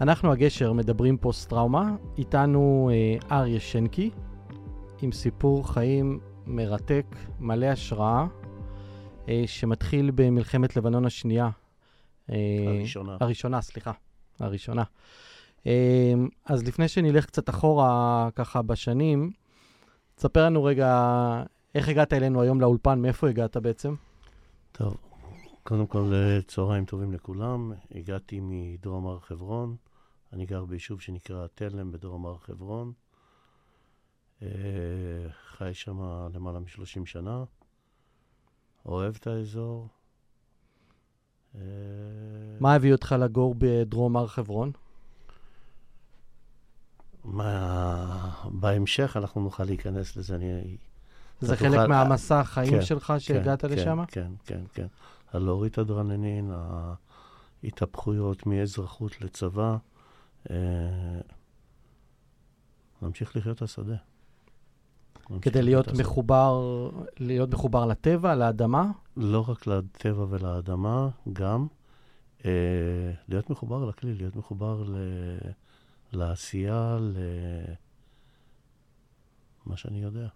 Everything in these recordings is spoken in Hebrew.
אנחנו הגשר מדברים פוסט-טראומה, איתנו אה, אריה שנקי, עם סיפור חיים מרתק, מלא השראה, אה, שמתחיל במלחמת לבנון השנייה. אה, הראשונה. הראשונה, סליחה, הראשונה. אה, אז לפני שנלך קצת אחורה, ככה בשנים, תספר לנו רגע איך הגעת אלינו היום לאולפן, מאיפה הגעת בעצם? טוב, קודם כל, אה, צהריים טובים לכולם. הגעתי מדרום הר חברון. אני גר ביישוב שנקרא תלם בדרום הר חברון. אה, חי שם למעלה מ-30 שנה. אוהב את האזור. אה, מה הביא אותך לגור בדרום הר חברון? מה... בהמשך אנחנו נוכל להיכנס לזה. אני... זה חלק תוכל... מהמסע החיים כן, שלך שהגעת כן, לשם? כן, כן, כן. הלהוריד אדרנלין, ההתהפכויות מאזרחות לצבא. נמשיך לחיות את השדה. כדי להיות מחובר, להיות מחובר לטבע, לאדמה? לא רק לטבע ולאדמה, גם אה, להיות מחובר לכלי, להיות מחובר ל, לעשייה, למה שאני יודע.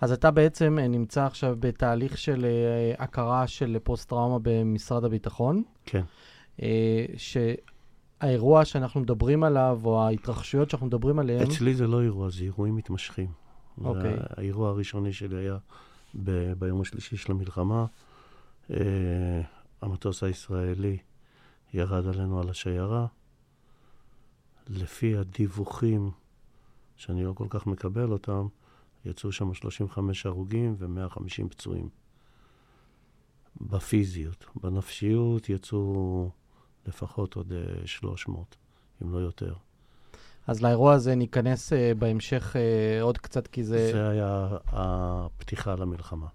אז אתה בעצם אה, נמצא עכשיו בתהליך של אה, הכרה של פוסט-טראומה במשרד הביטחון. כן. אה, שהאירוע שאנחנו מדברים עליו, או ההתרחשויות שאנחנו מדברים עליהן... אצלי זה לא אירוע, זה אירועים מתמשכים. אוקיי. האירוע הראשוני שלי היה ב- ביום השלישי של המלחמה. Uh, המטוס הישראלי ירד עלינו על השיירה. לפי הדיווחים, שאני לא כל כך מקבל אותם, יצאו שם 35 הרוגים ו-150 פצועים. בפיזיות. בנפשיות יצאו לפחות עוד 300, אה, אם לא יותר. אז לאירוע הזה ניכנס uh, בהמשך uh, עוד קצת, כי זה... זה היה הפתיחה למלחמה.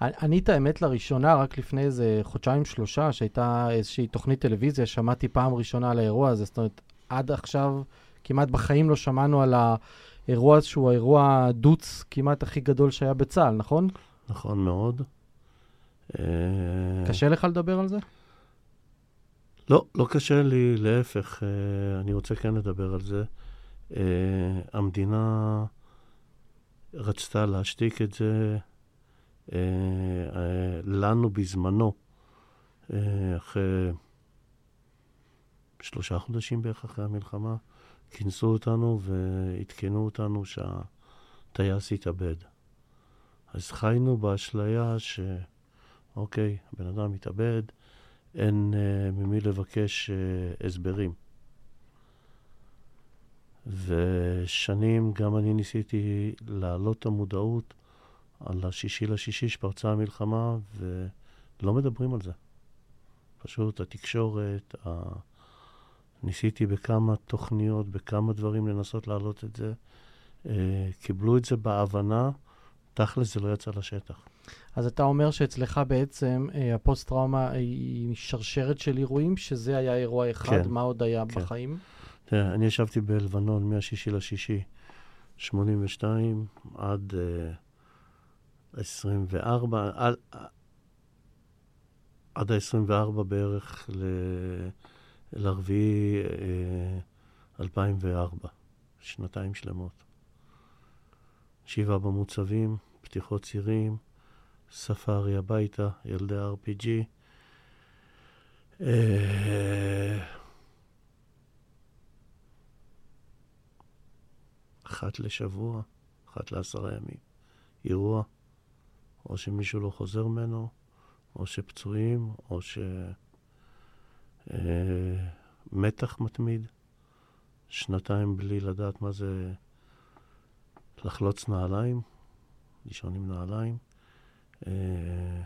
אני, את האמת, לראשונה, רק לפני איזה חודשיים-שלושה, שהייתה איזושהי תוכנית טלוויזיה, שמעתי פעם ראשונה על האירוע הזה. זאת אומרת, עד עכשיו כמעט בחיים לא שמענו על האירוע שהוא האירוע הדוץ כמעט הכי גדול שהיה בצה"ל, נכון? נכון מאוד. קשה לך לדבר על זה? לא, לא קשה לי, להפך, אני רוצה כן לדבר על זה. Uh, המדינה רצתה להשתיק את זה uh, uh, לנו בזמנו, uh, אחרי שלושה חודשים בערך אחרי המלחמה, כינסו אותנו ועדכנו אותנו שהטייס התאבד. אז חיינו באשליה שאוקיי, בן אדם התאבד, אין uh, ממי לבקש uh, הסברים. ושנים גם אני ניסיתי להעלות את המודעות על השישי לשישי שפרצה המלחמה, ולא מדברים על זה. פשוט התקשורת, ה... ניסיתי בכמה תוכניות, בכמה דברים לנסות להעלות את זה. אה, קיבלו את זה בהבנה, תכל'ס זה לא יצא לשטח. אז אתה אומר שאצלך בעצם אה, הפוסט-טראומה היא שרשרת של אירועים, שזה היה אירוע אחד, כן, מה עוד היה כן. בחיים? תראה, אני ישבתי בלבנון מהשישי לשישי, 82 עד uh, 24, עד, עד ה-24 בערך. לרביעי uh, 2004, שנתיים שלמות. שבעה במוצבים, פתיחות צירים, ספארי הביתה, ילדי RPG. Uh, אחת לשבוע, אחת לעשרה ימים. אירוע, או שמישהו לא חוזר ממנו, או שפצועים, או שמתח אה, מתמיד. שנתיים בלי לדעת מה זה לחלוץ נעליים, לישון עם נעליים. אה,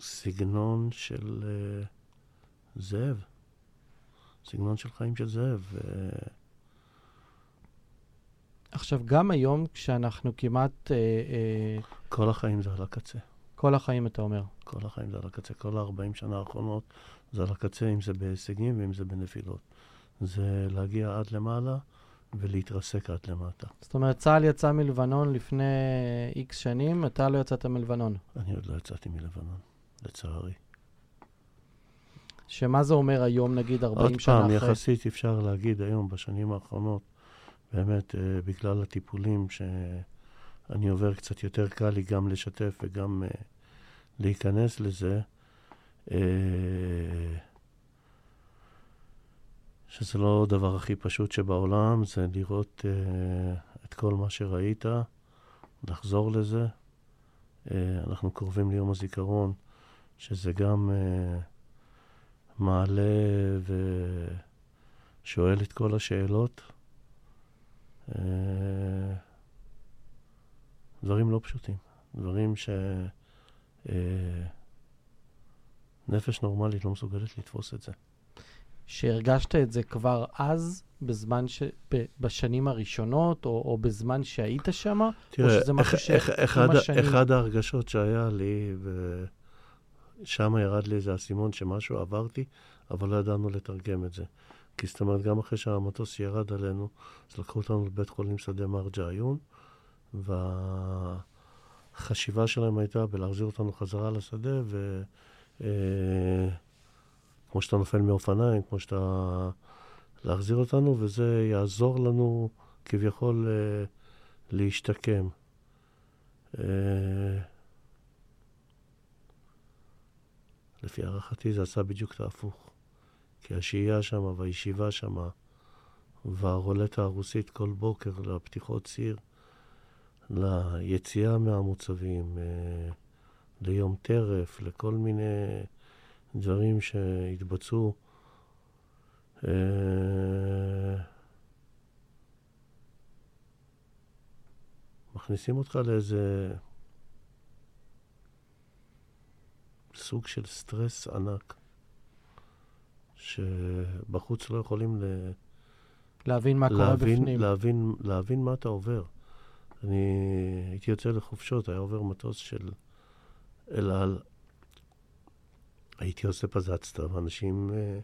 סגנון של אה, זאב. סגנון של חיים של זאב. עכשיו, גם היום, כשאנחנו כמעט... אה, אה, כל החיים זה על הקצה. כל החיים, אתה אומר. כל החיים זה על הקצה. כל ה-40 שנה האחרונות זה על הקצה, אם זה בהישגים ואם זה בנפילות. זה להגיע עד למעלה ולהתרסק עד למטה. זאת אומרת, צה"ל יצא מלבנון לפני איקס שנים, אתה לא יצאת מלבנון. אני עוד לא יצאתי מלבנון, לצערי. שמה זה אומר היום, נגיד, 40 עוד שנה פעם, אחרי? יחסית אפשר להגיד היום, בשנים האחרונות, באמת, אה, בגלל הטיפולים שאני עובר, קצת יותר קל לי גם לשתף וגם אה, להיכנס לזה, אה, שזה לא הדבר הכי פשוט שבעולם, זה לראות אה, את כל מה שראית, לחזור לזה. אה, אנחנו קרובים ליום הזיכרון, שזה גם אה, מעלה ושואל את כל השאלות. אה, דברים לא פשוטים, דברים ש... אה, נורמלית לא מסוגלת לתפוס את זה. שהרגשת את זה כבר אז, בזמן ש... ב... בשנים הראשונות, או, או בזמן שהיית שם? תראה, שזה משהו ש- איך, עם אחד, השנים- אחד ההרגשות שהיה לי, ושם ירד לי איזה אסימון שמשהו עברתי, אבל לא ידענו לתרגם את זה. כי זאת אומרת, גם אחרי שהמטוס ירד עלינו, אז לקחו אותנו לבית חולים שדה מרג' עיון, והחשיבה שלהם הייתה בלהחזיר אותנו חזרה לשדה, ו... אה, כמו שאתה נופל מאופניים, כמו שאתה... להחזיר אותנו, וזה יעזור לנו כביכול אה, להשתקם. אה, לפי הערכתי זה עשה בדיוק את ההפוך. כי השהייה שם והישיבה שם והרולטה הרוסית כל בוקר לפתיחות ציר, ליציאה מהמוצבים, אה, ליום טרף, לכל מיני דברים שהתבצעו. אה, מכניסים אותך לאיזה סוג של סטרס ענק, שבחוץ לא יכולים ל... להבין מה קורה להבין, בפנים. להבין, להבין מה אתה עובר. אני הייתי יוצא לחופשות, היה עובר מטוס של אל על. הייתי עושה פזצתא, ואנשים... אה,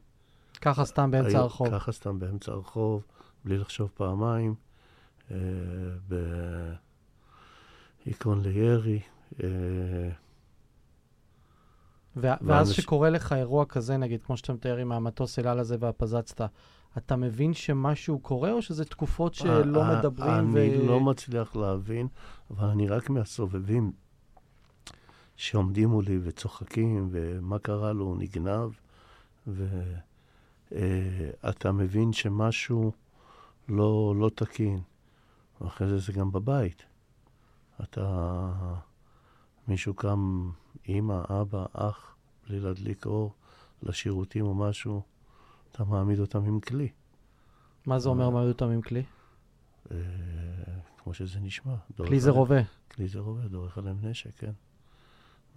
ככה סתם באמצע היו הרחוב. ככה סתם באמצע הרחוב, בלי לחשוב פעמיים, אה, בהיכון לירי. אה, ואז שקורה לך אירוע כזה, נגיד, כמו שאתה מתאר עם המטוס אל על הזה והפזצת, אתה מבין שמשהו קורה, או שזה תקופות שלא אה, מדברים ו... אני לא מצליח להבין, אבל אני רק מהסובבים שעומדים מולי וצוחקים, ומה קרה לו, הוא נגנב, ואתה מבין שמשהו לא, לא תקין. ואחרי זה זה גם בבית. אתה... מישהו קם, אימא, אבא, אח, בלי להדליק אור לשירותים או משהו, אתה מעמיד אותם עם כלי. מה זה אומר מעמיד אותם עם כלי? אה, כמו שזה נשמע. כלי זה רובה. כלי זה רובה, דורך עליהם נשק, כן.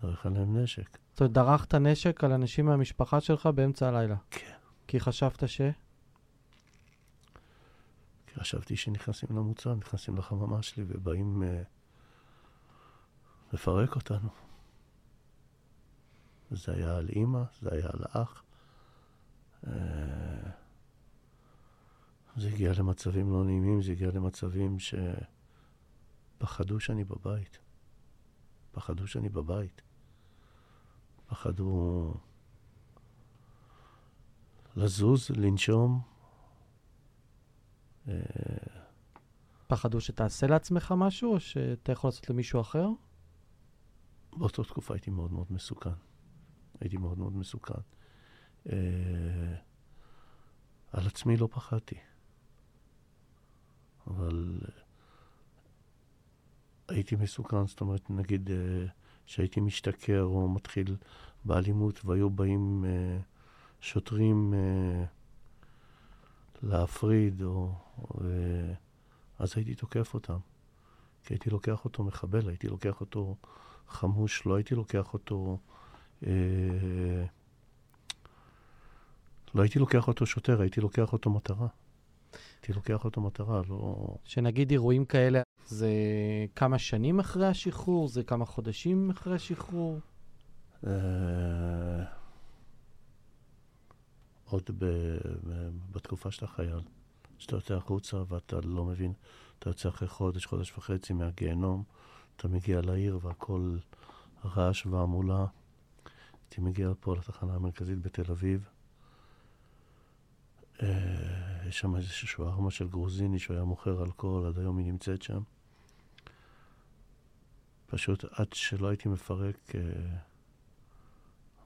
דורך עליהם נשק. זאת אומרת, דרכת נשק על אנשים מהמשפחה שלך באמצע הלילה. כן. כי חשבת ש... כי חשבתי שנכנסים למוצב, נכנסים לחממה שלי ובאים אה, לפרק אותנו. זה היה על אימא, זה היה על אח. אה, זה הגיע למצבים לא נעימים, זה הגיע למצבים שפחדו שאני בבית. פחדו שאני בבית. פחדו לזוז, לנשום. אה, פחדו שתעשה לעצמך משהו, או שאתה יכול לעשות למישהו אחר? באותה תקופה הייתי מאוד מאוד מסוכן. הייתי מאוד מאוד מסוכן. אה, על עצמי לא פחדתי. אבל אה, הייתי מסוכן, זאת אומרת, נגיד אה, שהייתי משתכר או מתחיל באלימות והיו באים אה, שוטרים אה, להפריד, או, אה, אז הייתי תוקף אותם. כי הייתי לוקח אותו מחבל, הייתי לוקח אותו חמוש, לא הייתי לוקח אותו... אה, לא הייתי לוקח אותו שוטר, הייתי לוקח אותו מטרה. הייתי לוקח אותו מטרה, לא... שנגיד אירועים כאלה, זה כמה שנים אחרי השחרור? זה כמה חודשים אחרי השחרור? אה, עוד בתקופה שאתה חייל, שאתה יוצא החוצה ואתה לא מבין, אתה יוצא אחרי חודש, חודש וחצי מהגיהנום, אתה מגיע לעיר והכל רעש והמולה. הייתי מגיע פה לתחנה המרכזית בתל אביב. אה, יש שם איזושהי שווארמה של גרוזיני שהוא היה מוכר אלכוהול, עד היום היא נמצאת שם. פשוט עד שלא הייתי מפרק אה,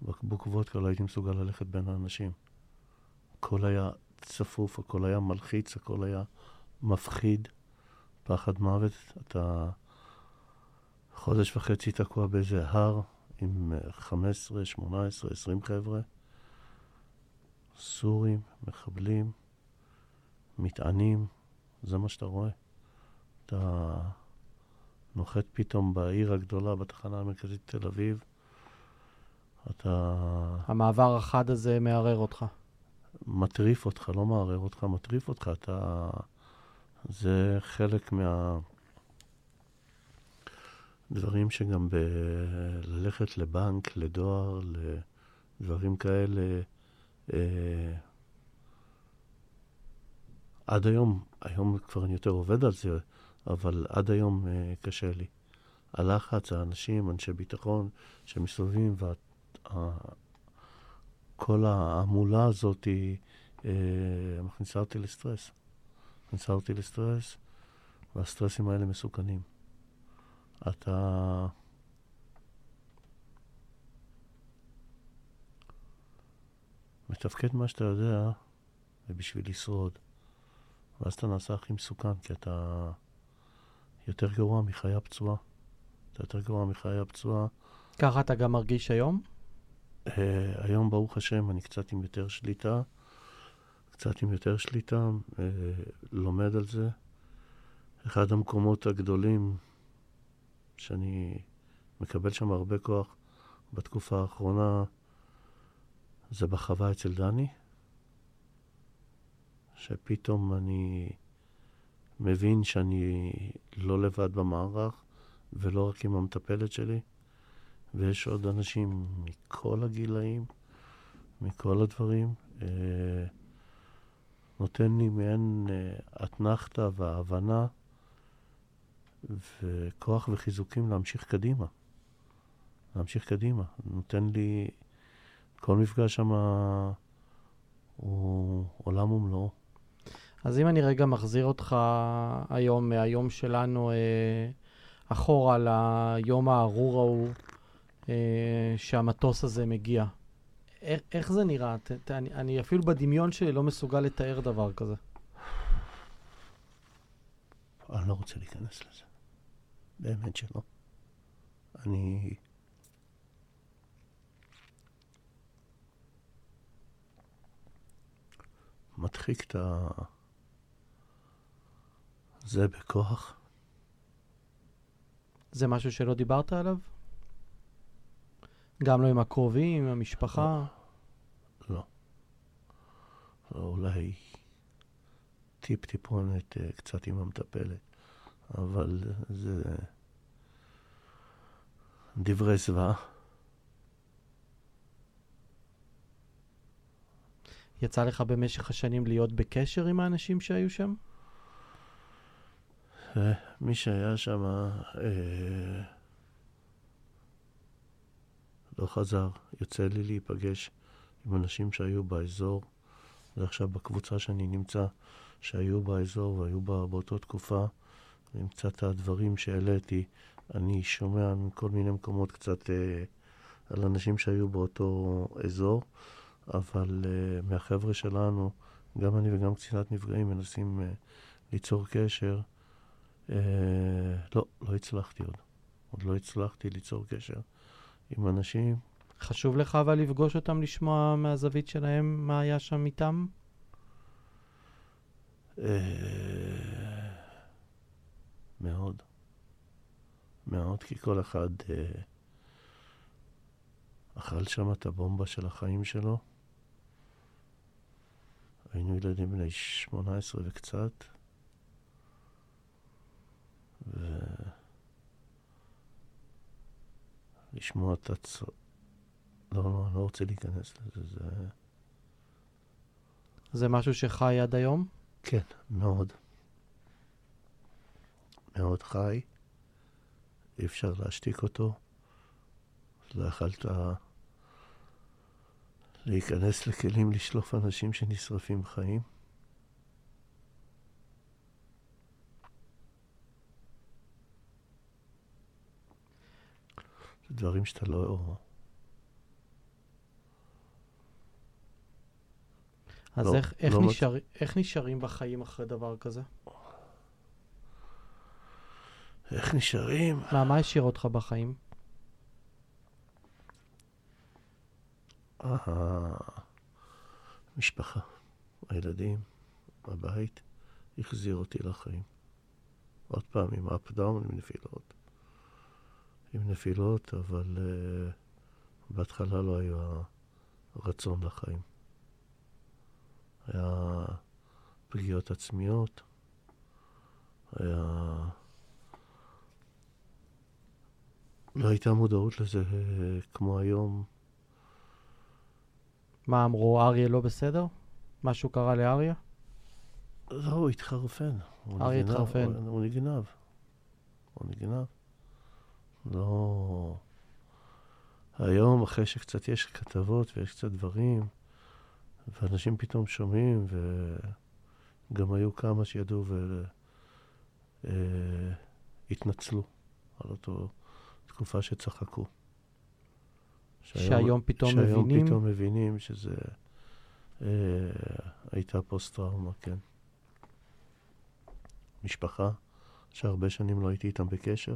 בקבוק וודקה, לא הייתי מסוגל ללכת בין האנשים. הכל היה צפוף, הכל היה מלחיץ, הכל היה מפחיד, פחד מוות. אתה חודש וחצי תקוע באיזה הר עם 15, 18, 20 חבר'ה. סורים, מחבלים, מטענים, זה מה שאתה רואה. אתה נוחת פתאום בעיר הגדולה, בתחנה המרכזית תל אביב. אתה... המעבר החד הזה מערער אותך. מטריף אותך, לא מערער אותך, מטריף אותך. אתה... זה חלק מה... דברים שגם ב... ללכת לבנק, לדואר, לדברים כאלה, אה, עד היום, היום כבר אני יותר עובד על זה, אבל עד היום אה, קשה לי. הלחץ, האנשים, אנשי ביטחון שמסתובבים, וכל ההמולה הזאת אה, מכניסה אותי לסטרס. מכניסה אותי לסטרס, והסטרסים האלה מסוכנים. אתה... מתפקד מה שאתה יודע, ובשביל לשרוד. ואז אתה נעשה הכי מסוכן, כי אתה יותר גרוע מחיה פצועה. אתה יותר גרוע מחיה פצועה. ככה אתה גם מרגיש היום? Uh, היום, ברוך השם, אני קצת עם יותר שליטה. קצת עם יותר שליטה, uh, לומד על זה. אחד המקומות הגדולים שאני מקבל שם הרבה כוח בתקופה האחרונה, זה בחווה אצל דני, שפתאום אני מבין שאני לא לבד במערך, ולא רק עם המטפלת שלי, ויש עוד אנשים מכל הגילאים, מכל הדברים. אה, נותן לי מעין אה, אתנחתא והבנה וכוח וחיזוקים להמשיך קדימה. להמשיך קדימה. נותן לי כל מפגש שם הוא עולם ומלואו. אז אם אני רגע מחזיר אותך היום, מהיום שלנו, אה, אחורה ליום הארור ההוא, אה, שהמטוס הזה מגיע, איך, איך זה נראה? ת, ת, אני, אני אפילו בדמיון שלי לא מסוגל לתאר דבר כזה. אני לא רוצה להיכנס לזה. באמת שלא. אני... מדחיק את ה... זה בכוח. זה משהו שלא דיברת עליו? גם לא עם הקרובים, עם המשפחה? לא. לא. אולי טיפ-טיפונת אה, קצת עם המטפלת, אבל זה דברי זוועה. יצא לך במשך השנים להיות בקשר עם האנשים שהיו שם? אה, מי שהיה שם אה, לא חזר. יוצא לי להיפגש עם אנשים שהיו באזור, ועכשיו בקבוצה שאני נמצא, שהיו באזור והיו בא, באותה תקופה, עם קצת הדברים שהעליתי, אני שומע מכל מיני מקומות קצת אה, על אנשים שהיו באותו אזור. אבל uh, מהחבר'ה שלנו, גם אני וגם קצינת נפגעים מנסים uh, ליצור קשר. לא, לא הצלחתי עוד. עוד לא הצלחתי ליצור קשר עם אנשים. חשוב לך אבל לפגוש אותם, לשמוע מהזווית שלהם מה היה שם איתם? מאוד. מאוד, כי כל אחד אכל שם את הבומבה של החיים שלו. היינו ילדים בני 18 וקצת, ולשמוע את הצ... לא, לא, אני לא רוצה להיכנס לזה, זה... זה משהו שחי עד היום? כן, מאוד. מאוד חי. אי אפשר להשתיק אותו. לא יכלת להיכנס לכלים לשלוף אנשים שנשרפים חיים. זה דברים שאתה לא... אז לא, איך, איך, לא נשאר, איך נשארים בחיים אחרי דבר כזה? איך נשארים? מה, מה השאיר אותך בחיים? המשפחה, הילדים, הבית, החזיר אותי לחיים. עוד פעם, עם אפ דאון, עם נפילות. עם נפילות, אבל uh, בהתחלה לא היה רצון לחיים. היה פגיעות עצמיות, היה... לא הייתה מודעות לזה אה, כמו היום. מה אמרו, אריה לא בסדר? משהו קרה לאריה? לא, הוא התחרפן. אריה התחרפן. הוא, הוא נגנב. הוא נגנב. לא... היום, אחרי שקצת יש כתבות ויש קצת דברים, ואנשים פתאום שומעים, וגם היו כמה שידעו והתנצלו אה, על אותו תקופה שצחקו. שהיום, שהיום פתאום שהיום מבינים? שהיום פתאום מבינים שזה אה, הייתה פוסט-טראומה, כן. משפחה שהרבה שנים לא הייתי איתם בקשר.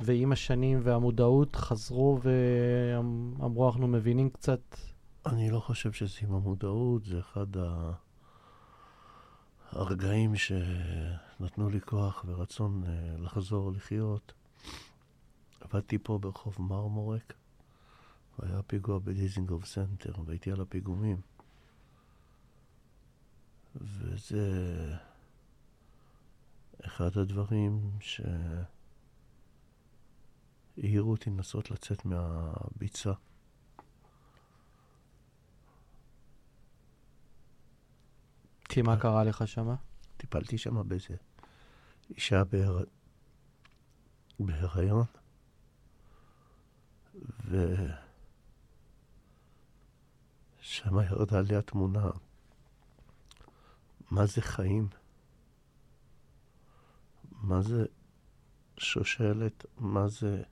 ועם השנים והמודעות חזרו ואמרו, אנחנו מבינים קצת? אני לא חושב שזה עם המודעות, זה אחד הרגעים שנתנו לי כוח ורצון אה, לחזור לחיות. עבדתי פה ברחוב מרמורק, והיה פיגוע בדיזינגוף סנטר, והייתי על הפיגומים. וזה אחד הדברים ש... העירו אותי לנסות לצאת מהביצה. כי מה קרה לך שמה? טיפלתי שם באיזה אישה בהר... בהיריון, ושם ירדה לי התמונה. מה זה חיים? מה זה שושלת? מה זה...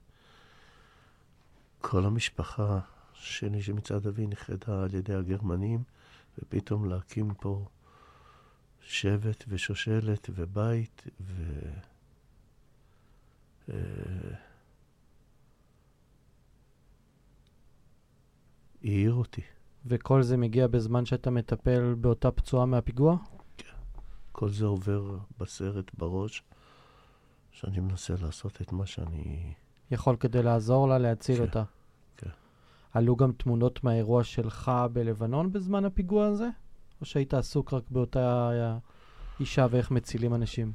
כל המשפחה שלי שמצד אבי נכחדה על ידי הגרמנים, ופתאום להקים פה שבט ושושלת ובית, ו... אה, העיר אותי. וכל זה מגיע בזמן שאתה מטפל באותה פצועה מהפיגוע? כן. כל זה עובר בסרט, בראש, שאני מנסה לעשות את מה שאני... יכול כדי לעזור לה, להציל כן, אותה. כן. עלו גם תמונות מהאירוע שלך בלבנון בזמן הפיגוע הזה? או שהיית עסוק רק באותה אישה ואיך מצילים אנשים?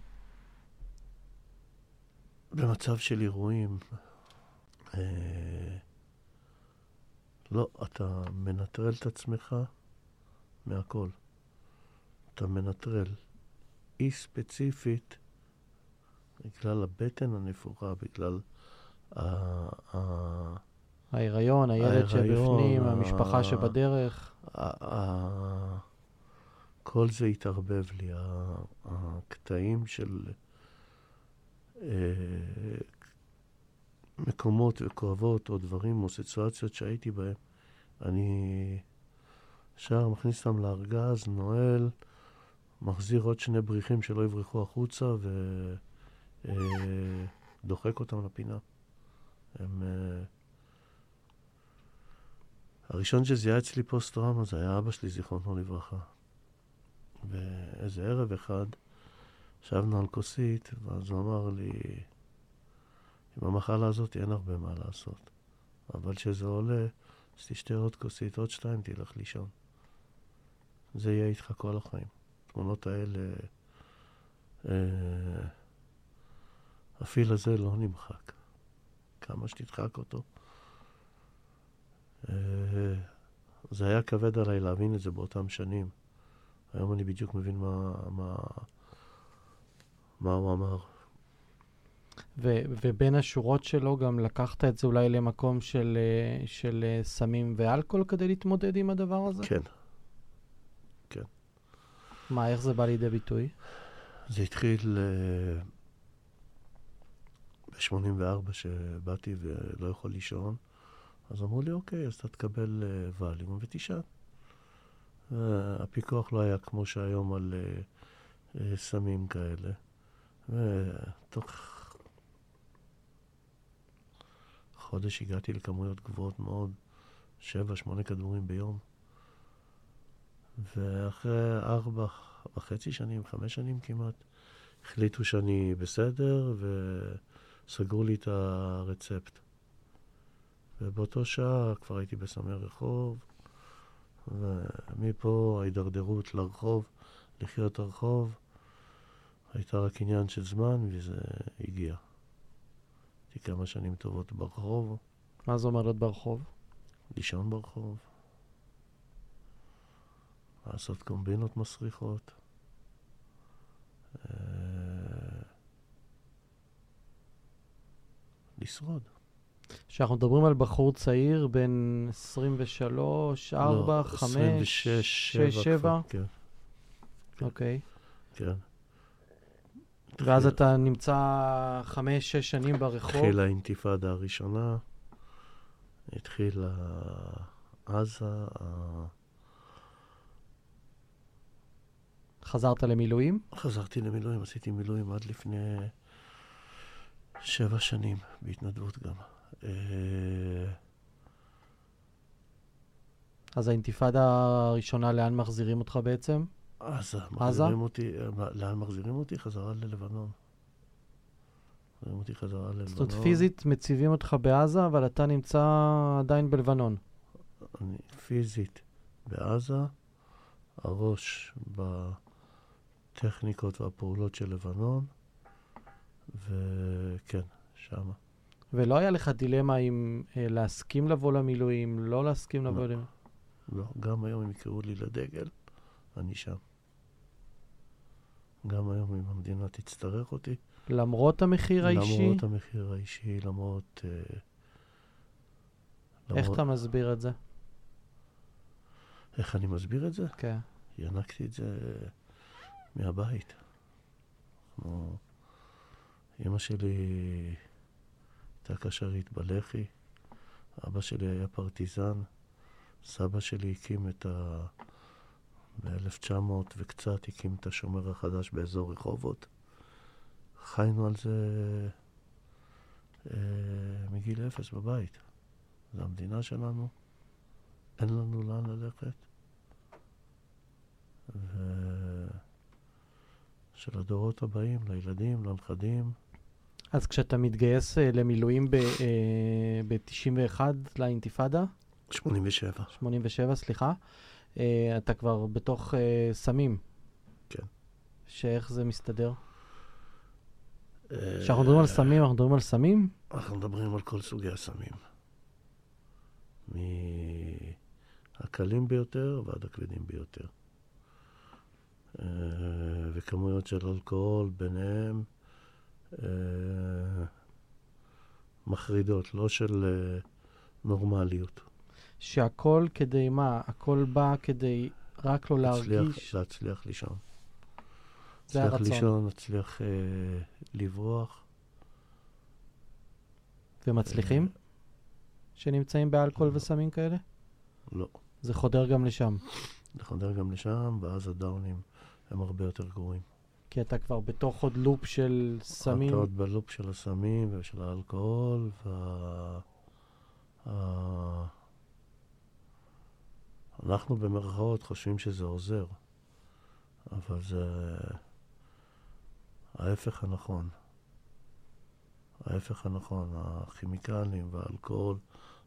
במצב של אירועים, אה, לא, אתה מנטרל את עצמך מהכל. אתה מנטרל. היא ספציפית, בגלל הבטן הנפוחה, בגלל ההיריון, הילד שבפנים, המשפחה שבדרך. כל זה התערבב לי, הקטעים של אה, מקומות וכואבות או דברים או סיטואציות שהייתי בהם, אני ישר מכניס אותם לארגז, נועל, מחזיר עוד שני בריחים שלא יברחו החוצה ודוחק אותם לפינה. הם... Uh, הראשון שזיהה אצלי פוסט-טראומה זה היה אבא שלי, זיכרונו לברכה. ואיזה ערב אחד, ישבנו על כוסית, ואז הוא אמר לי, עם המחלה הזאת אין הרבה מה לעשות. אבל כשזה עולה, אז תשתה עוד כוסית, עוד שתיים, תלך לישון. זה יהיה איתך כל החיים. התמונות האלה, אה, הפיל הזה לא נמחק. כמה שתדחק אותו. אה, זה היה כבד עליי להבין את זה באותם שנים. היום אני בדיוק מבין מה, מה, מה הוא אמר. ו- ובין השורות שלו גם לקחת את זה אולי למקום של, אה, של אה, סמים ואלכוהול כדי להתמודד עם הדבר הזה? כן. מה, איך זה בא לידי ביטוי? זה התחיל ב-84 שבאתי ולא יכול לישון, אז אמרו לי, אוקיי, אז אתה תקבל ווליום ותישן. הפיקוח לא היה כמו שהיום על uh, uh, סמים כאלה. ותוך חודש הגעתי לכמויות גבוהות מאוד, שבע, שמונה כדורים ביום. ואחרי ארבע וחצי שנים, חמש שנים כמעט, החליטו שאני בסדר וסגרו לי את הרצפט. ובאותו שעה כבר הייתי בסמי רחוב, ומפה ההידרדרות לרחוב, לחיות הרחוב, הייתה רק עניין של זמן וזה הגיע. הייתי כמה שנים טובות ברחוב. מה זה אומר להיות ברחוב? לישון ברחוב. לעשות קומבינות מסריחות. אה, לשרוד. כשאנחנו מדברים על בחור צעיר, בן 23, 4, 5, 26, 6, 7? כן, אוקיי. כן. ואז אתה נמצא 5-6 שנים ברחוב. התחילה האינתיפאדה הראשונה, התחילה עזה, חזרת למילואים? חזרתי למילואים, עשיתי מילואים עד לפני שבע שנים, בהתנדבות גם. אה, אז האינתיפאדה הראשונה, לאן מחזירים אותך בעצם? עזה, מחזירים אותי, אה, לאן מחזירים אותי? חזרה ללבנון. מחזירים אותי חזרה ללבנון. זאת אומרת, פיזית מציבים אותך בעזה, אבל אתה נמצא עדיין בלבנון. אני פיזית בעזה, הראש בטכניקות והפעולות של לבנון, וכן, שמה. ולא היה לך דילמה אם אה, להסכים לבוא למילואים, לא להסכים לא. לבוא למילואים? לא, גם היום אם יקראו לי לדגל, אני שם. גם היום אם המדינה תצטרך אותי, למרות המחיר האישי? למרות המחיר האישי, למרות... אה, איך למרות- אתה מסביר את זה? איך אני מסביר את זה? כן. ינקתי את זה מהבית. כמו... אמא שלי הייתה קשרית בלח"י, אבא שלי היה פרטיזן, סבא שלי הקים את ה... ב-1900 וקצת הקים את השומר החדש באזור רחובות. חיינו על זה אה, מגיל אפס בבית. זו המדינה שלנו, אין לנו לאן ללכת. ושל הדורות הבאים, לילדים, לנכדים. אז כשאתה מתגייס אה, למילואים ב-91 לאינתיפאדה, 87. 87, סליחה, אה, אתה כבר בתוך אה, סמים. כן. שאיך זה מסתדר? אה, כשאנחנו מדברים על סמים, אנחנו מדברים על סמים? אנחנו מדברים על כל סוגי הסמים. מהקלים ביותר ועד הכבדים ביותר. אה, וכמויות של אלכוהול ביניהם אה, מחרידות, לא של אה, נורמליות. שהכל כדי מה? הכל בא כדי רק לא להצליח, להרגיש? להצליח לישון. זה להצליח הרצון. לישון, להצליח אה, לברוח. ומצליחים? שנמצאים באלכוהול לא. וסמים כאלה? לא. זה חודר גם לשם. זה חודר גם לשם, ואז הדאונים הם הרבה יותר גרועים. כי אתה כבר בתוך עוד לופ של סמים. אתה עוד בלופ של הסמים ושל האלכוהול, וה... ה- אנחנו במרכאות חושבים שזה עוזר, אבל זה ההפך הנכון. ההפך הנכון, הכימיקלים והאלכוהול,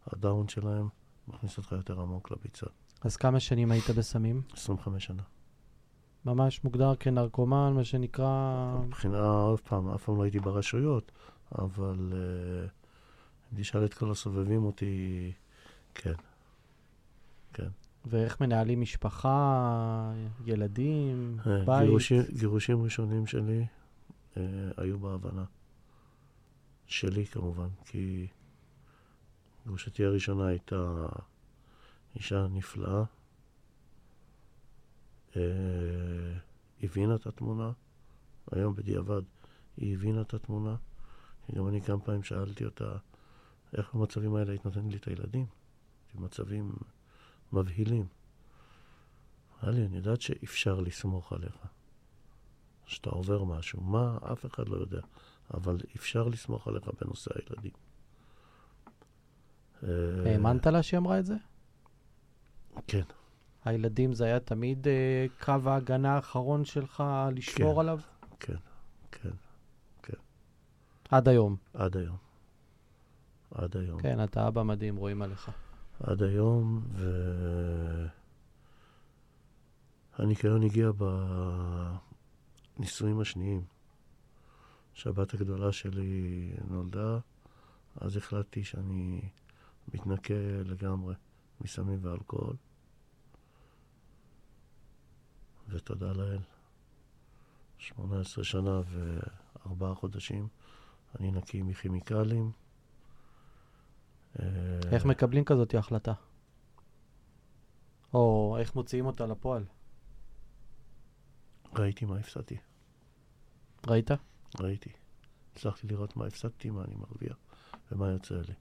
הדאון שלהם מכניס אותך יותר עמוק לביצה. אז כמה שנים היית בסמים? 25 שנה. ממש מוגדר כנרקומן, מה שנקרא... מבחינה, עוד פעם, אף פעם לא הייתי ברשויות, אבל אה, אם תשאל את כל הסובבים אותי, כן. כן. ואיך מנהלים משפחה, ילדים, אה, בית? גירושים, גירושים ראשונים שלי אה, היו בהבנה. שלי כמובן, כי גרושתי הראשונה הייתה אישה נפלאה. אה, הבינה את התמונה, היום בדיעבד היא הבינה את התמונה. גם אני כמה פעמים שאלתי אותה, איך במצבים האלה היית נותנת לי את הילדים? במצבים מבהילים. אמרה לי, אני יודעת שאפשר לסמוך עליך. שאתה עובר משהו, מה, אף אחד לא יודע, אבל אפשר לסמוך עליך בנושא הילדים. האמנת לה שהיא אמרה את זה? כן, הילדים זה היה תמיד אה, קו ההגנה האחרון שלך לשמור כן. עליו? כן, כן, עד היום. עד היום. עד היום. כן, אתה אבא מדהים, רואים עליך. עד היום, והניקיון הגיע בנישואים השניים. כשהבת הגדולה שלי נולדה, אז החלטתי שאני מתנקה לגמרי מסמים ואלכוהול. ותודה לאל. 18 שנה וארבעה חודשים אני נקי מכימיקלים. אה, איך מקבלים כזאת החלטה? או איך מוציאים אותה לפועל? ראיתי מה הפסדתי. ראית? ראיתי. הצלחתי לראות מה הפסדתי, מה אני מרוויח ומה יוצא לי.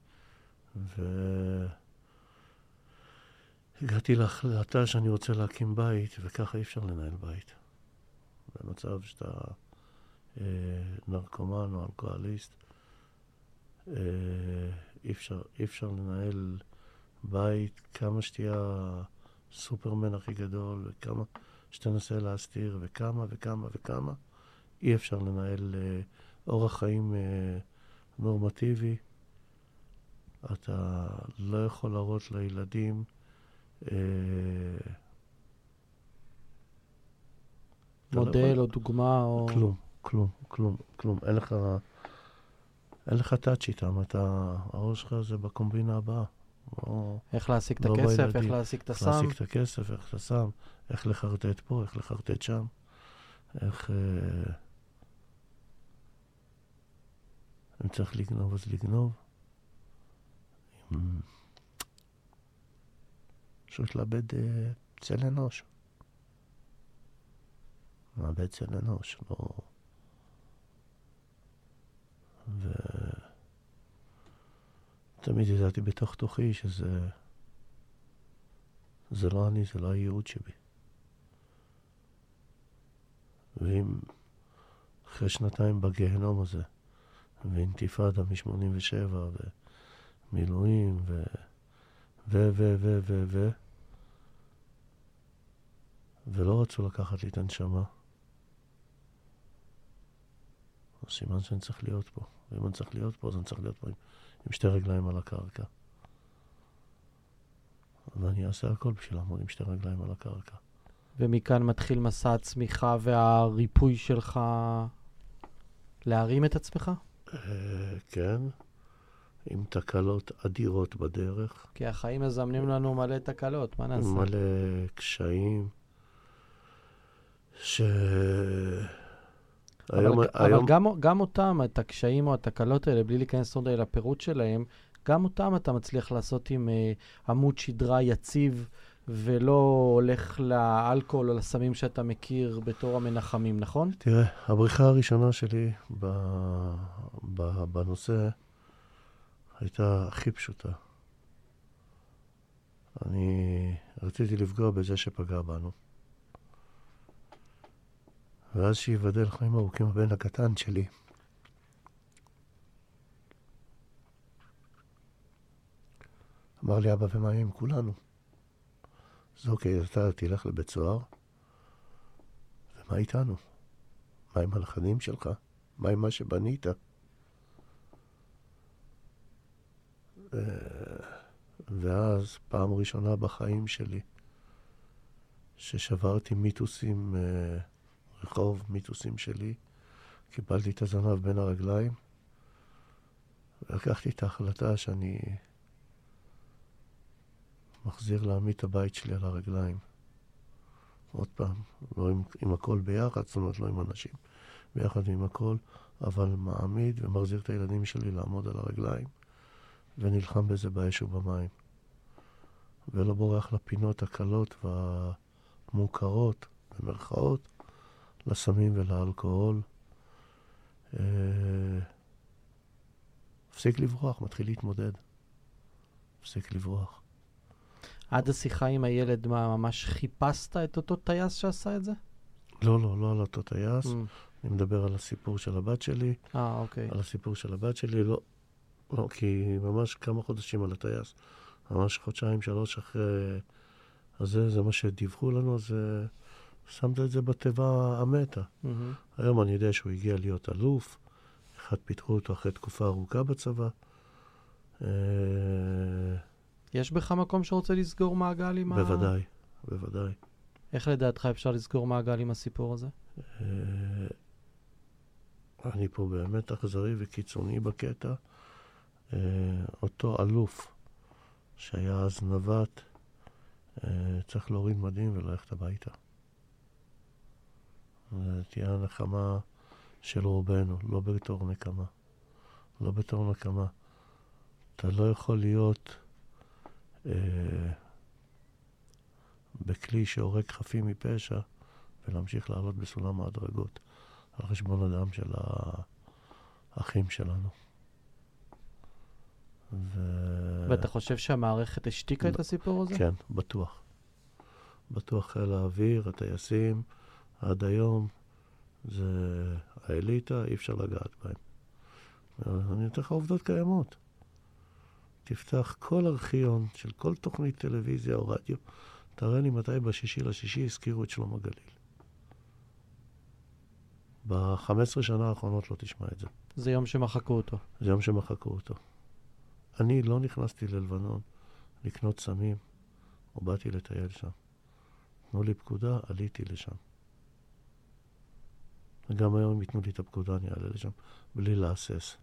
והגעתי להחלטה שאני רוצה להקים בית, וככה אי אפשר לנהל בית. במצב שאתה אה, נרקומן או אלכוהוליסט, אה, אי אפשר, אי אפשר לנהל בית כמה שתהיה הסופרמן הכי גדול, וכמה שתנסה להסתיר, וכמה וכמה וכמה. אי אפשר לנהל אה, אורח חיים אה, נורמטיבי. אתה לא יכול להראות לילדים מודל יכול- או דוגמה או... כלום, כלום, כלום, כלום. אין לך, אין לך טאץ' איתם, אתה, הראש שלך זה בקומבינה הבאה. לא, איך להשיג את לא הכסף, בילדים. איך להשיג את איך הסם. להשיג את הכסף, איך אתה שם, איך לחרטט פה, איך לחרטט שם, איך... אה, אם צריך לגנוב, אז לגנוב. אם- פשוט לאבד אה, צל אנוש. מאבד צל אנוש, לא... ו... תמיד ידעתי בתוך תוכי שזה... זה לא אני, זה לא הייעוד שלי. ואם אחרי שנתיים בגיהנום הזה, ואינתיפאדה מ-87, ומילואים, ו... ו... ו... ו... ו... ו... ולא רצו לקחת לי את הנשמה, אז סימן שאני צריך להיות פה. ואם אני צריך להיות פה, אז אני צריך להיות פה עם, עם שתי רגליים על הקרקע. ואני אעשה הכל בשביל לעמוד עם שתי רגליים על הקרקע. ומכאן מתחיל מסע הצמיחה והריפוי שלך להרים את עצמך? אה, כן, עם תקלות אדירות בדרך, כי החיים מזמנים לנו מלא תקלות, מה נעשה? מלא קשיים, ש... אבל, היום, אבל היום, גם, גם אותם, את הקשיים או התקלות האלה, בלי להיכנס עוד לפירוט שלהם, גם אותם אתה מצליח לעשות עם אה, עמוד שדרה יציב, ולא הולך לאלכוהול או לסמים שאתה מכיר בתור המנחמים, נכון? תראה, הבריחה הראשונה שלי ב... ב... בנושא הייתה הכי פשוטה. אני רציתי לפגוע בזה שפגע בנו. ואז שייבדל חיים ארוכים הבן הקטן שלי. אמר לי, אבא, ומה עם כולנו? אז אוקיי, אתה תלך לבית סוהר, ומה איתנו? מה עם הנכדים שלך? מה עם מה שבנית? ו- ואז, פעם ראשונה בחיים שלי, ששברתי מיתוסים, אה, רחוב מיתוסים שלי, קיבלתי את הזנב בין הרגליים, ולקחתי את ההחלטה שאני מחזיר להעמיד את הבית שלי על הרגליים. עוד פעם, לא עם, עם הכל ביחד, זאת אומרת לא עם אנשים ביחד עם הכל, אבל מעמיד ומחזיר את הילדים שלי לעמוד על הרגליים, ונלחם בזה באש ובמים. ולא בורח לפינות הקלות והמוכרות, במרכאות, לסמים ולאלכוהול. אה, מפסיק לברוח, מתחיל להתמודד. מפסיק לברוח. עד השיחה עם הילד, מה, ממש חיפשת את אותו טייס שעשה את זה? לא, לא, לא על אותו טייס. Mm. אני מדבר על הסיפור של הבת שלי. אה, אוקיי. על הסיפור של הבת שלי, לא, לא, כי ממש כמה חודשים על הטייס. ממש חודשיים, שלוש אחרי... אז זה, זה מה שדיווחו לנו, אז uh, שמת את זה בתיבה המתה. Mm-hmm. היום אני יודע שהוא הגיע להיות אלוף, אחד פיתחו אותו אחרי תקופה ארוכה בצבא. Uh, יש בך מקום שרוצה לסגור מעגל עם בוודאי, ה... בוודאי, בוודאי. איך לדעתך אפשר לסגור מעגל עם הסיפור הזה? Uh, אני פה באמת אכזרי וקיצוני בקטע. Uh, אותו אלוף שהיה אז נווט, אה, צריך להוריד מדים וללכת הביתה. זו תהיה הנחמה של רובנו, לא בתור נקמה. לא בתור נקמה. אתה לא יכול להיות אה, בכלי שהורג חפים מפשע ולהמשיך לעלות בסולם ההדרגות על חשבון הדם של האחים שלנו. ו... ואתה חושב שהמערכת השתיקה את הסיפור הזה? כן, בטוח. בטוח חיל האוויר, הטייסים, עד היום זה האליטה, אי אפשר לגעת בהם. אני אתן לך עובדות קיימות. תפתח כל ארכיון של כל תוכנית טלוויזיה או רדיו, תראה לי מתי בשישי לשישי הזכירו את שלום הגליל. ב-15 שנה האחרונות לא תשמע את זה. זה יום שמחקו אותו. זה יום שמחקו אותו. אני לא נכנסתי ללבנון לקנות סמים, או באתי לטייל שם. תנו לי פקודה, עליתי לשם. וגם היום אם ייתנו לי את הפקודה, אני אעלה לשם, בלי להסס.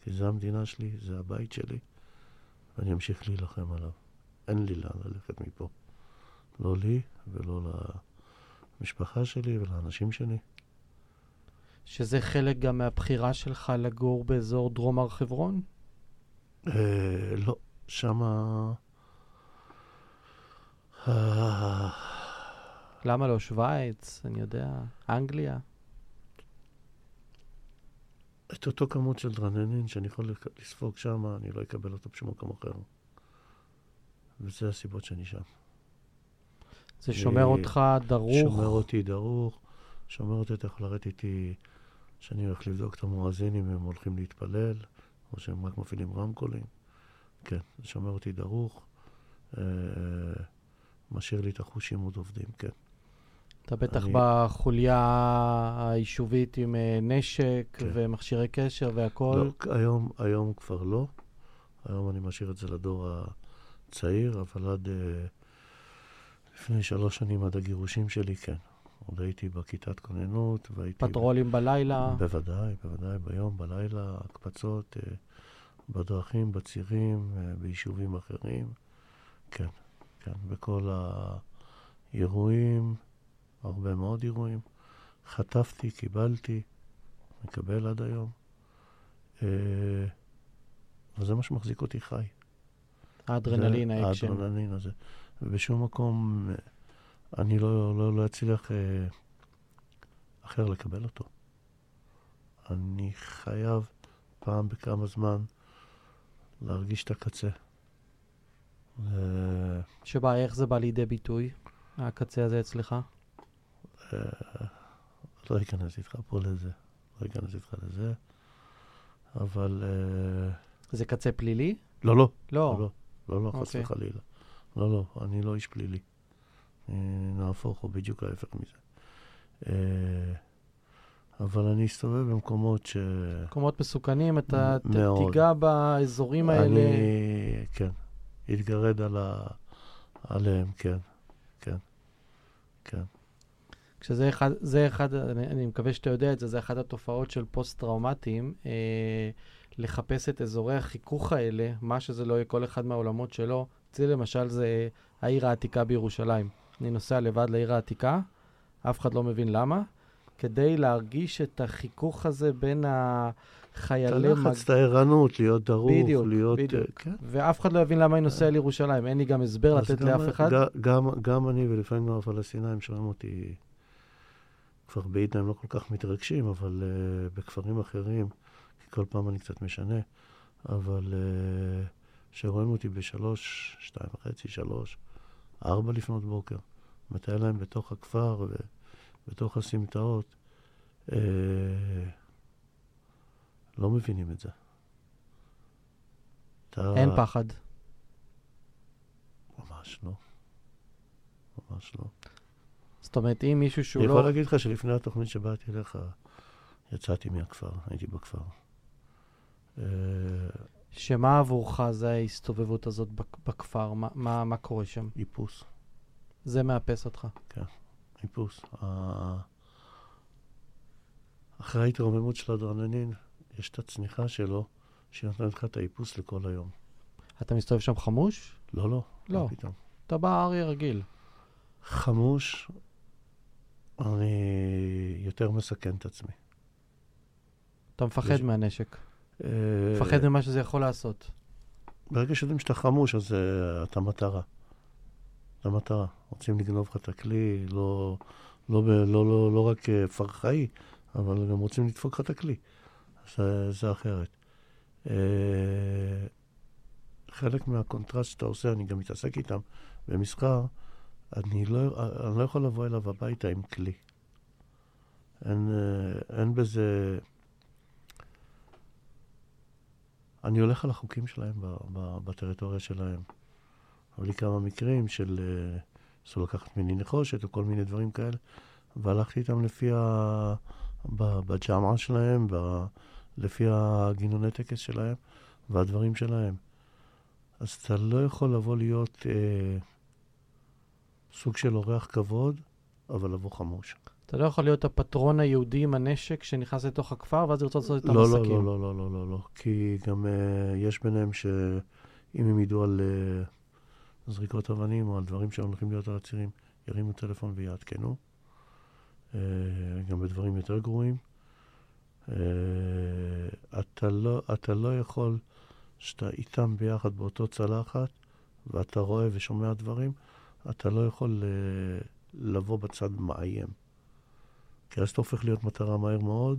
כי זו המדינה שלי, זה הבית שלי, ואני אמשיך להילחם עליו. אין לי לאן ללכת מפה. לא לי ולא למשפחה שלי ולאנשים שלי. שזה חלק גם מהבחירה שלך לגור באזור דרום הר חברון? אה, לא, שמה... אה, למה לא שווייץ? אני יודע, אנגליה? את אותו כמות של דרננין שאני יכול לספוג שם, אני לא אקבל אותו בשום מקום אחר. וזה הסיבות שאני שם. זה שומר אותך דרוך? שומר אותי דרוך, שומר אותי, אתה יכול לרדת איתי, שאני הולך לבדוק את המואזינים, הם הולכים להתפלל. או שהם רק מפעילים רמקולים. כן, זה שומר אותי דרוך, אה, משאיר לי את החושים עוד עובדים, כן. אתה בטח אני... בחוליה היישובית עם אה, נשק כן. ומכשירי קשר והכול? לא, היום, היום כבר לא. היום אני משאיר את זה לדור הצעיר, אבל עד אה, לפני שלוש שנים, עד הגירושים שלי, כן. עוד הייתי בכיתת כוננות, והייתי... פטרולים בלילה? בוודאי, בוודאי, ביום, בלילה, הקפצות אה, בדרכים, בצירים, אה, ביישובים אחרים. כן, כן, בכל האירועים, הרבה מאוד אירועים. חטפתי, קיבלתי, מקבל עד היום. אה, וזה מה שמחזיק אותי חי. האדרנלין, האקשן. האדרנלין הזה. ובשום מקום... אני לא, לא, לא אצליח אה, אחר לקבל אותו. אני חייב פעם בכמה זמן להרגיש את הקצה. ו... שבה, איך זה בא לידי ביטוי, הקצה הזה אצלך? אה, לא אכנס איתך פה לזה, לא אכנס איתך לזה, אבל... אה, זה קצה פלילי? לא, לא. לא. לא, לא, לא, חס אוקיי. וחלילה. לא, לא, אני לא איש פלילי. נהפוך הוא בדיוק ההפך מזה. אה, אבל אני אסתובב במקומות ש... מקומות מסוכנים, אתה תיגע באזורים האלה. אני, כן, אתגרד על ה... עליהם, כן, כן. כן. כשזה אחד, זה אחד, אני, אני מקווה שאתה יודע את זה, זה אחת התופעות של פוסט-טראומטיים, אה, לחפש את אזורי החיכוך האלה, מה שזה לא יהיה, כל אחד מהעולמות שלו. אצלי למשל זה העיר העתיקה בירושלים. אני נוסע לבד לעיר העתיקה, אף אחד לא מבין למה, כדי להרגיש את החיכוך הזה בין החיילי... את הלחץ, את הערנות, להיות דרוך, בדיוק, להיות... בדיוק. אה, כן. ואף אחד לא יבין למה אני נוסע לירושלים. אין לי גם הסבר לתת גם- לאף אחד. ג- גם, גם אני ולפעמים גם הפלסטינאים שומעים אותי, כבר בעידן הם לא כל כך מתרגשים, אבל uh, בכפרים אחרים, כי כל פעם אני קצת משנה, אבל uh, שרואים אותי בשלוש, שתיים וחצי, שלוש, ארבע לפנות בוקר, מטייל להם בתוך הכפר ובתוך הסמטאות, uh, לא מבינים את זה. אתה- אין פחד. ממש לא. ממש לא. זאת אומרת, אם מישהו שהוא אני לא... יכול להגיד לך שלפני התוכנית שבאתי אליך, יצאתי מהכפר, הייתי בכפר. אה, שמה עבורך זה ההסתובבות הזאת בכ- בכפר? מה, מה, מה קורה שם? איפוס, זה מאפס אותך. איפוס. ה- אחרי ההתרוממות של האדרנלין, יש את הצניחה שלו, שהיא נותנת לך את האיפוס לכל היום. אתה מסתובב שם חמוש? לא, לא. לא. פתאום. אתה בא אריה רגיל. חמוש, אני יותר מסכן את עצמי. אתה מפחד יש- מהנשק. אה, מפחד ממה שזה יכול לעשות. ברגע שיודעים שאתה חמוש, אז uh, אתה מטרה. אתה מטרה. רוצים לגנוב לך את הכלי, לא, לא, לא, לא, לא רק uh, פרחאי, אבל גם רוצים לדפוק לך את הכלי. אז uh, זה אחרת. Uh, חלק מהקונטרסט שאתה עושה, אני גם מתעסק איתם במסחר, אני לא, אני לא יכול לבוא אליו הביתה עם כלי. אין, uh, אין בזה... אני הולך על החוקים שלהם ב, ב, בטריטוריה שלהם. היו לי כמה מקרים של אה, אסור לקחת ממני נחושת או כל מיני דברים כאלה, והלכתי איתם לפי ה... בג'אמעה שלהם, ב... לפי הגינוני טקס שלהם והדברים שלהם. אז אתה לא יכול לבוא להיות אה, סוג של אורח כבוד, אבל לבוא חמוש. אתה לא יכול להיות הפטרון היהודי עם הנשק שנכנס לתוך הכפר, ואז לרצות לעשות איתם לא, לא, עסקים. לא, לא, לא, לא, לא, לא, כי גם uh, יש ביניהם שאם הם ידעו על uh, זריקות אבנים או על דברים שהולכים להיות על הצירים, ירימו טלפון ויעדכנו. Uh, גם בדברים יותר גרועים. Uh, אתה, לא, אתה לא יכול שאתה איתם ביחד באותו צלחת, ואתה רואה ושומע דברים, אתה לא יכול uh, לבוא בצד מאיים. כי אז אתה הופך להיות מטרה מהר מאוד,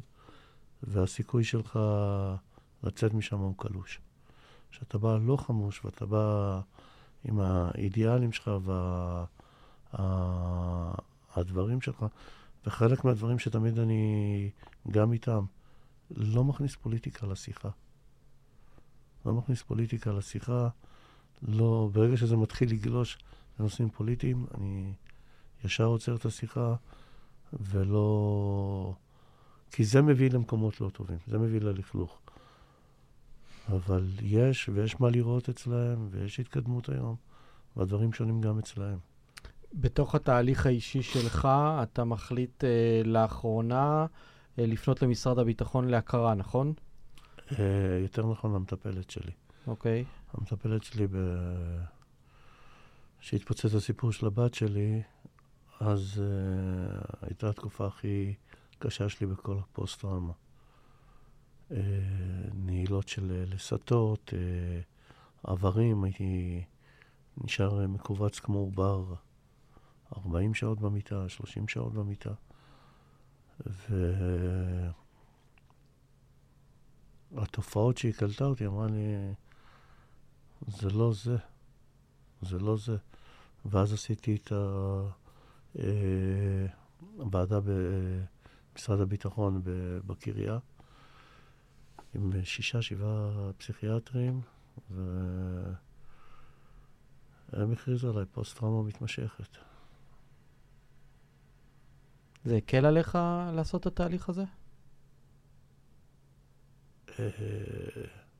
והסיכוי שלך לצאת משם הוא קלוש. כשאתה בא לא חמוש ואתה בא עם האידיאלים שלך והדברים שלך, וחלק מהדברים שתמיד אני גם איתם, לא מכניס פוליטיקה לשיחה. לא מכניס פוליטיקה לשיחה. לא, ברגע שזה מתחיל לגלוש לנושאים פוליטיים, אני ישר עוצר את השיחה, ולא... כי זה מביא למקומות לא טובים, זה מביא ללכלוך. אבל יש, ויש מה לראות אצלהם, ויש התקדמות היום, והדברים שונים גם אצלהם. בתוך התהליך האישי שלך, אתה מחליט אה, לאחרונה אה, לפנות למשרד הביטחון להכרה, נכון? אה, יותר נכון למטפלת שלי. אוקיי. המטפלת שלי, ב... כשהתפוצץ הסיפור של הבת שלי, אז uh, הייתה התקופה הכי קשה שלי בכל הפוסט-טראומה. Uh, נעילות של אה, לסתות, uh, עברים, הייתי נשאר מכווץ כמו עובר 40 שעות במיטה, 30 שעות במיטה. והתופעות שהיא קלטה אותי, אמרה לי, זה לא זה, זה לא זה. ואז עשיתי את אה, הוועדה במשרד הביטחון בקריה, עם שישה, שבעה פסיכיאטרים, והם הכריזו עליי פוסט-טראומה מתמשכת. זה הקל עליך לעשות את התהליך הזה?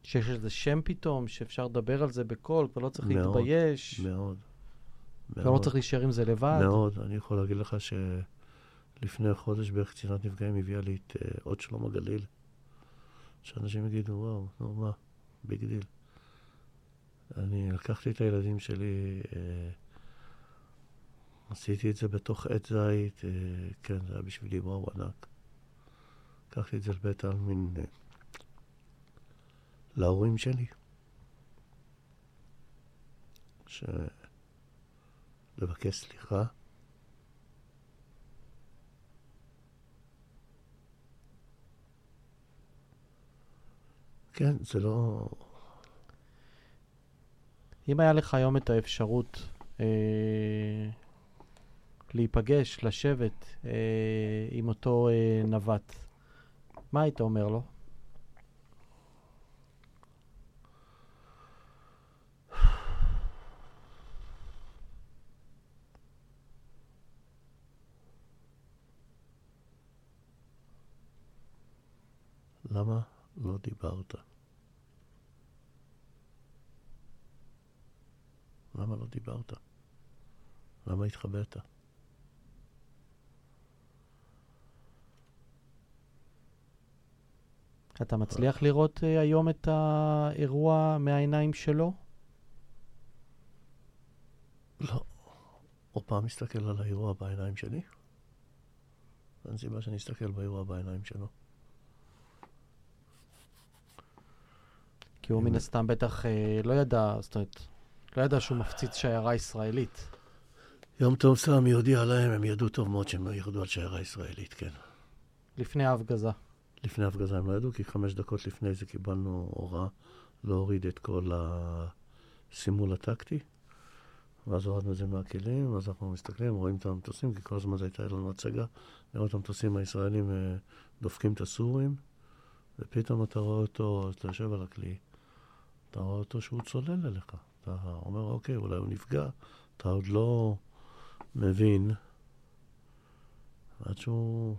אה, שיש איזה שם פתאום, שאפשר לדבר על זה בקול, כבר לא צריך מאוד, להתבייש. מאוד, אתה לא צריך להישאר עם זה לבד? מאוד. אני יכול להגיד לך שלפני חודש בערך קצינת נפגעים הביאה לי את אה, אות שלום הגליל. שאנשים יגידו, וואו, נו מה, big deal. אני לקחתי את הילדים שלי, אה, עשיתי את זה בתוך עץ זית, אה, כן, זה היה בשבילי וואו ענק. לקחתי את זה לבית העלמין אה, להורים שלי. ש... לבקש סליחה. כן, זה לא... אם היה לך היום את האפשרות אה, להיפגש, לשבת אה, עם אותו אה, נווט, מה היית אומר לו? למה לא דיברת? למה לא דיברת? למה התחבאת? אתה מצליח לראות uh, היום את האירוע מהעיניים שלו? לא. עוד פעם מסתכל על האירוע בעיניים שלי? אין סיבה שאני אסתכל באירוע בעיניים שלו. כי הוא מן הסתם בטח אה, לא ידע, זאת אומרת, לא ידע שהוא מפציץ שיירה ישראלית. יום טוב סמי יודיע להם, הם ידעו טוב מאוד שהם לא ירדו על שיירה ישראלית, כן. לפני ההפגזה. לפני ההפגזה הם לא ידעו, כי חמש דקות לפני זה קיבלנו הוראה להוריד את כל הסימול הטקטי. ואז הורדנו את זה מהכלים, ואז אנחנו מסתכלים, רואים את המטוסים, כי כל הזמן זו הייתה לנו הצגה, לראות את המטוסים הישראלים אה, דופקים את הסורים, ופתאום אתה רואה אותו, אתה יושב על הכלי, אתה רואה אותו שהוא צולל אליך. אתה אומר, אוקיי, אולי הוא נפגע, אתה עוד לא מבין, עד שהוא...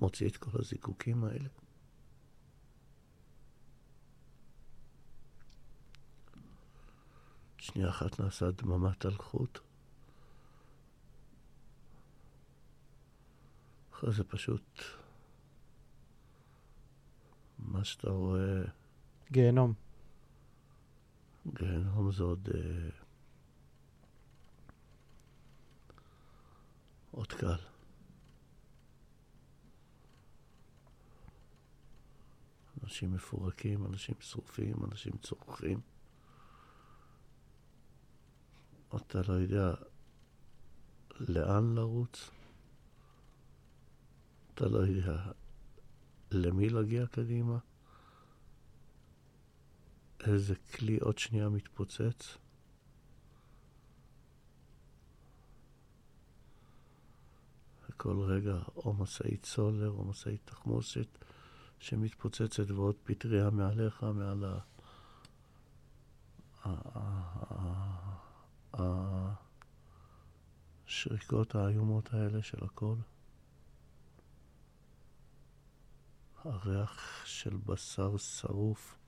מוציא את כל הזיקוקים האלה. שנייה אחת נעשה דממת אלחוט. אחרי זה פשוט מה שאתה רואה... גיהנום. גיהנום זה עוד... אה, עוד קל. אנשים מפורקים, אנשים שרופים, אנשים צורכים. אתה לא יודע לאן לרוץ, אתה לא יודע למי להגיע קדימה, איזה כלי עוד שנייה מתפוצץ. וכל רגע או משאית סולר או משאית תחמושת שמתפוצצת ועוד פטריה מעליך, מעל ה... השריקות האיומות האלה של הכל. הריח של בשר שרוף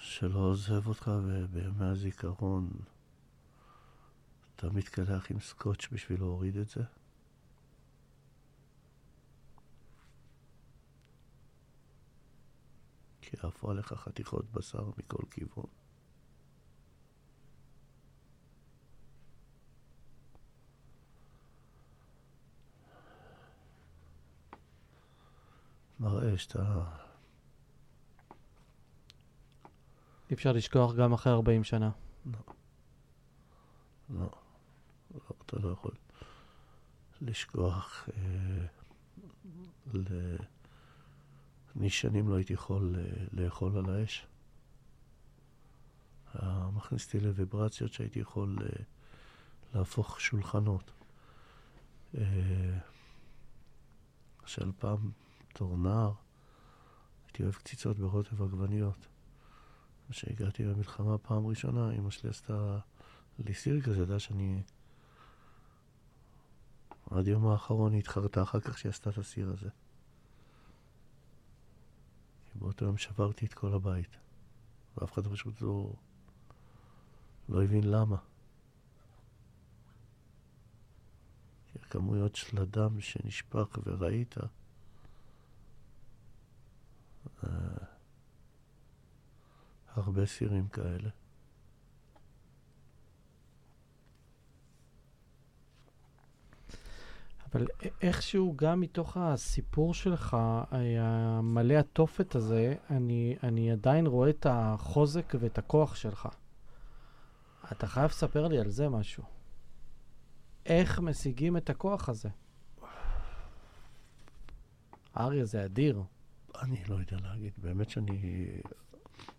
שלא עוזב אותך, ובימי הזיכרון אתה מתקלח עם סקוץ' בשביל להוריד את זה. כי עפו עליך חתיכות בשר מכל כיוון. מראה שאתה... אי אפשר לשכוח גם אחרי 40 שנה. לא. לא. לא, אתה לא יכול לשכוח. אה, ל... אני שנים לא הייתי יכול אה, לאכול על האש. היה מכניס אותי לוויברציות שהייתי יכול אה, להפוך שולחנות. אה, של פעם בתור נער, הייתי אוהב קציצות ברוטב עגבניות. כשהגעתי למלחמה פעם ראשונה, אמא שלי עשתה לי סיר כזה, ידעה שאני... עד יום האחרון היא התחרתה אחר כך שהיא עשתה את הסיר הזה. היא באותו יום שברתי את כל הבית. ואף אחד פשוט לא, לא הבין למה. כי הכמויות של הדם שנשפך וראית, הרבה סירים כאלה. אבל איכשהו גם מתוך הסיפור שלך, המלא התופת הזה, אני, אני עדיין רואה את החוזק ואת הכוח שלך. אתה חייב לספר לי על זה משהו. איך משיגים את הכוח הזה? אריה, זה אדיר. אני לא יודע להגיד, באמת שאני...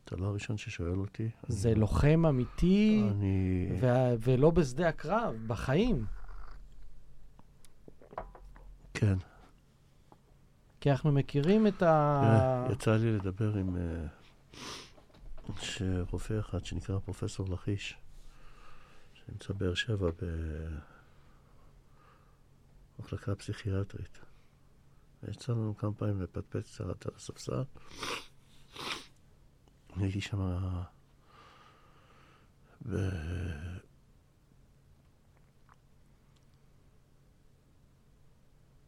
אתה לא הראשון ששואל אותי. זה אני... לוחם אמיתי, אני... ו... ולא בשדה הקרב, בחיים. כן. כי אנחנו מכירים את ה... יצא לי לדבר עם uh, רופא אחד שנקרא פרופסור לכיש, שנמצא באר שבע במחלקה פסיכיאטרית. יצא לנו כמה פעמים לפטפט קצת על הספסל. הייתי שם ב...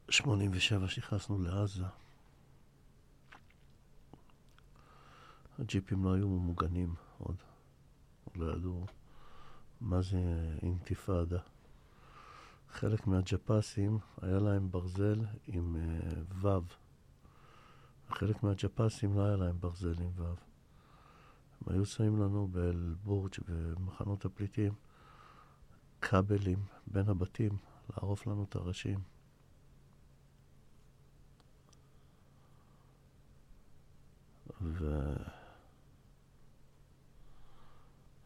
87 שנכנסנו לעזה, הג'יפים לא היו ממוגנים עוד, לא ידעו מה זה אינתיפאדה. חלק מהג'פסים היה להם ברזל עם uh, וו. חלק מהג'פסים לא היה להם ברזל עם וו. הם היו שמים לנו באל-בורג' במחנות הפליטים כבלים בין הבתים לערוף לנו את הראשים.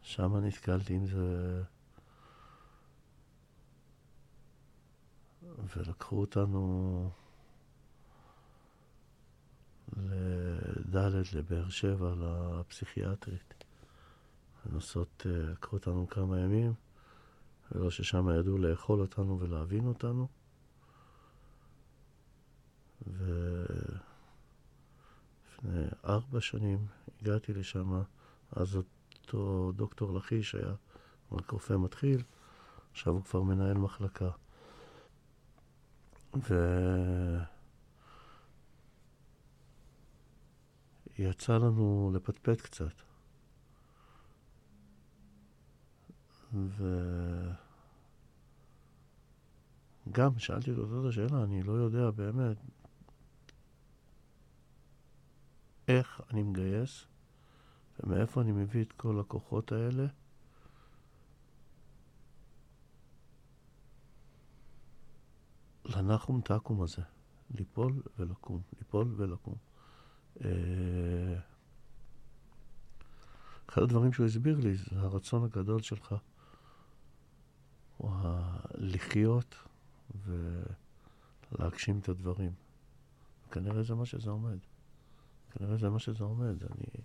ושם נתקלתי עם זה, ולקחו אותנו לדלת, לבאר שבע, לפסיכיאטרית. לנסות, אה, לקחו אותנו כמה ימים, ולא ששם ידעו לאכול אותנו ולהבין אותנו. ו... לפני ארבע שנים הגעתי לשם, אז אותו דוקטור לכיש היה רק רופא מתחיל, עכשיו הוא כבר מנהל מחלקה. ויצא לנו לפטפט קצת. וגם שאלתי אותו את השאלה, אני לא יודע באמת איך אני מגייס ומאיפה אני מביא את כל הכוחות האלה. לנחום תקום הזה, ליפול ולקום, ליפול ולקום. אה, אחד הדברים שהוא הסביר לי זה הרצון הגדול שלך, הוא לחיות ולהגשים את הדברים. כנראה זה מה שזה עומד. כנראה זה מה שזה עומד. אני...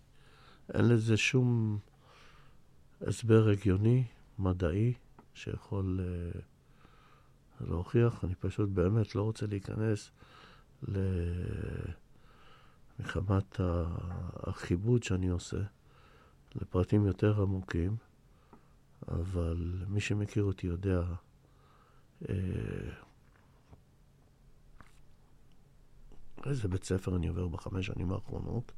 אין לזה שום הסבר הגיוני, מדעי, שיכול uh, להוכיח. אני פשוט באמת לא רוצה להיכנס ל... מחמת הכיבוד שאני עושה לפרטים יותר עמוקים, אבל מי שמכיר אותי יודע uh, איזה בית ספר אני עובר בחמש שנים האחרונות,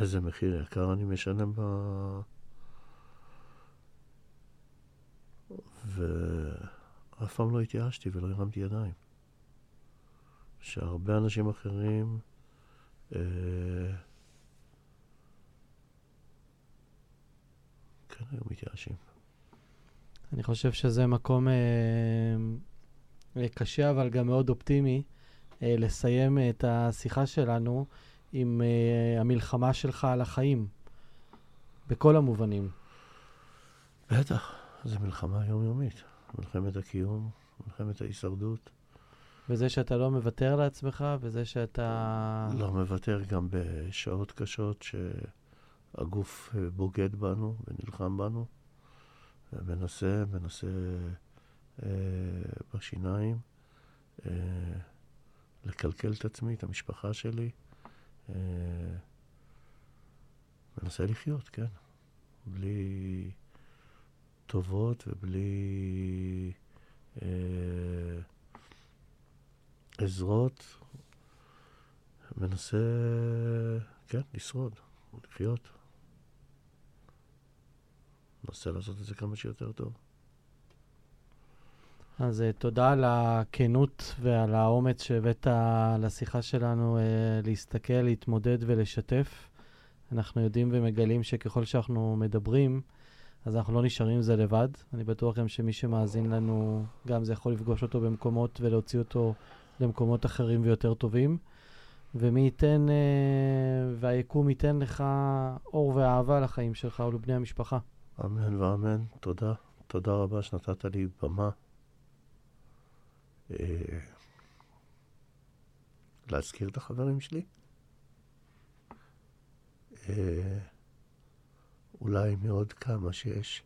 איזה מחיר יקר אני משלם ב... ואף פעם לא התייאשתי ולא הרמתי ידיים. שהרבה אנשים אחרים אה... כן היו מתייאשים. אני חושב שזה מקום אה, קשה, אבל גם מאוד אופטימי. אה, לסיים את השיחה שלנו עם אה, המלחמה שלך על החיים, בכל המובנים. בטח, זו מלחמה יומיומית. מלחמת הקיום, מלחמת ההישרדות. וזה שאתה לא מוותר לעצמך, וזה שאתה... לא מוותר גם בשעות קשות שהגוף בוגד בנו ונלחם בנו, ומנסה, מנסה אה, בשיניים. אה, לקלקל את עצמי, את המשפחה שלי, אה, מנסה לחיות, כן. בלי טובות ובלי אה, עזרות. מנסה, כן, לשרוד, לחיות. מנסה לעשות את זה כמה שיותר טוב. אז uh, תודה על הכנות ועל האומץ שהבאת לשיחה שלנו uh, להסתכל, להתמודד ולשתף. אנחנו יודעים ומגלים שככל שאנחנו מדברים, אז אנחנו לא נשארים עם זה לבד. אני בטוח גם שמי שמאזין לנו, גם זה יכול לפגוש אותו במקומות ולהוציא אותו למקומות אחרים ויותר טובים. ומי ייתן, uh, והיקום ייתן לך אור ואהבה לחיים שלך ולבני המשפחה. אמן ואמן. תודה. תודה רבה שנתת לי במה. אה, להזכיר את החברים שלי. אה, אולי מעוד כמה שיש,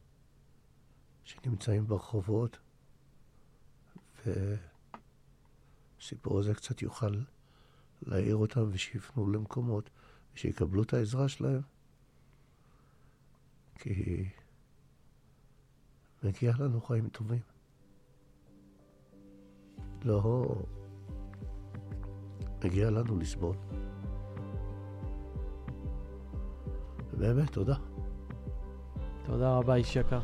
שנמצאים ברחובות, וסיפור הזה קצת יוכל להעיר אותם ושיפנו למקומות, ושיקבלו את העזרה שלהם. כי מגיע לנו חיים טובים. לא, מגיע לנו לסבול. באמת, תודה. תודה רבה, איש יקר.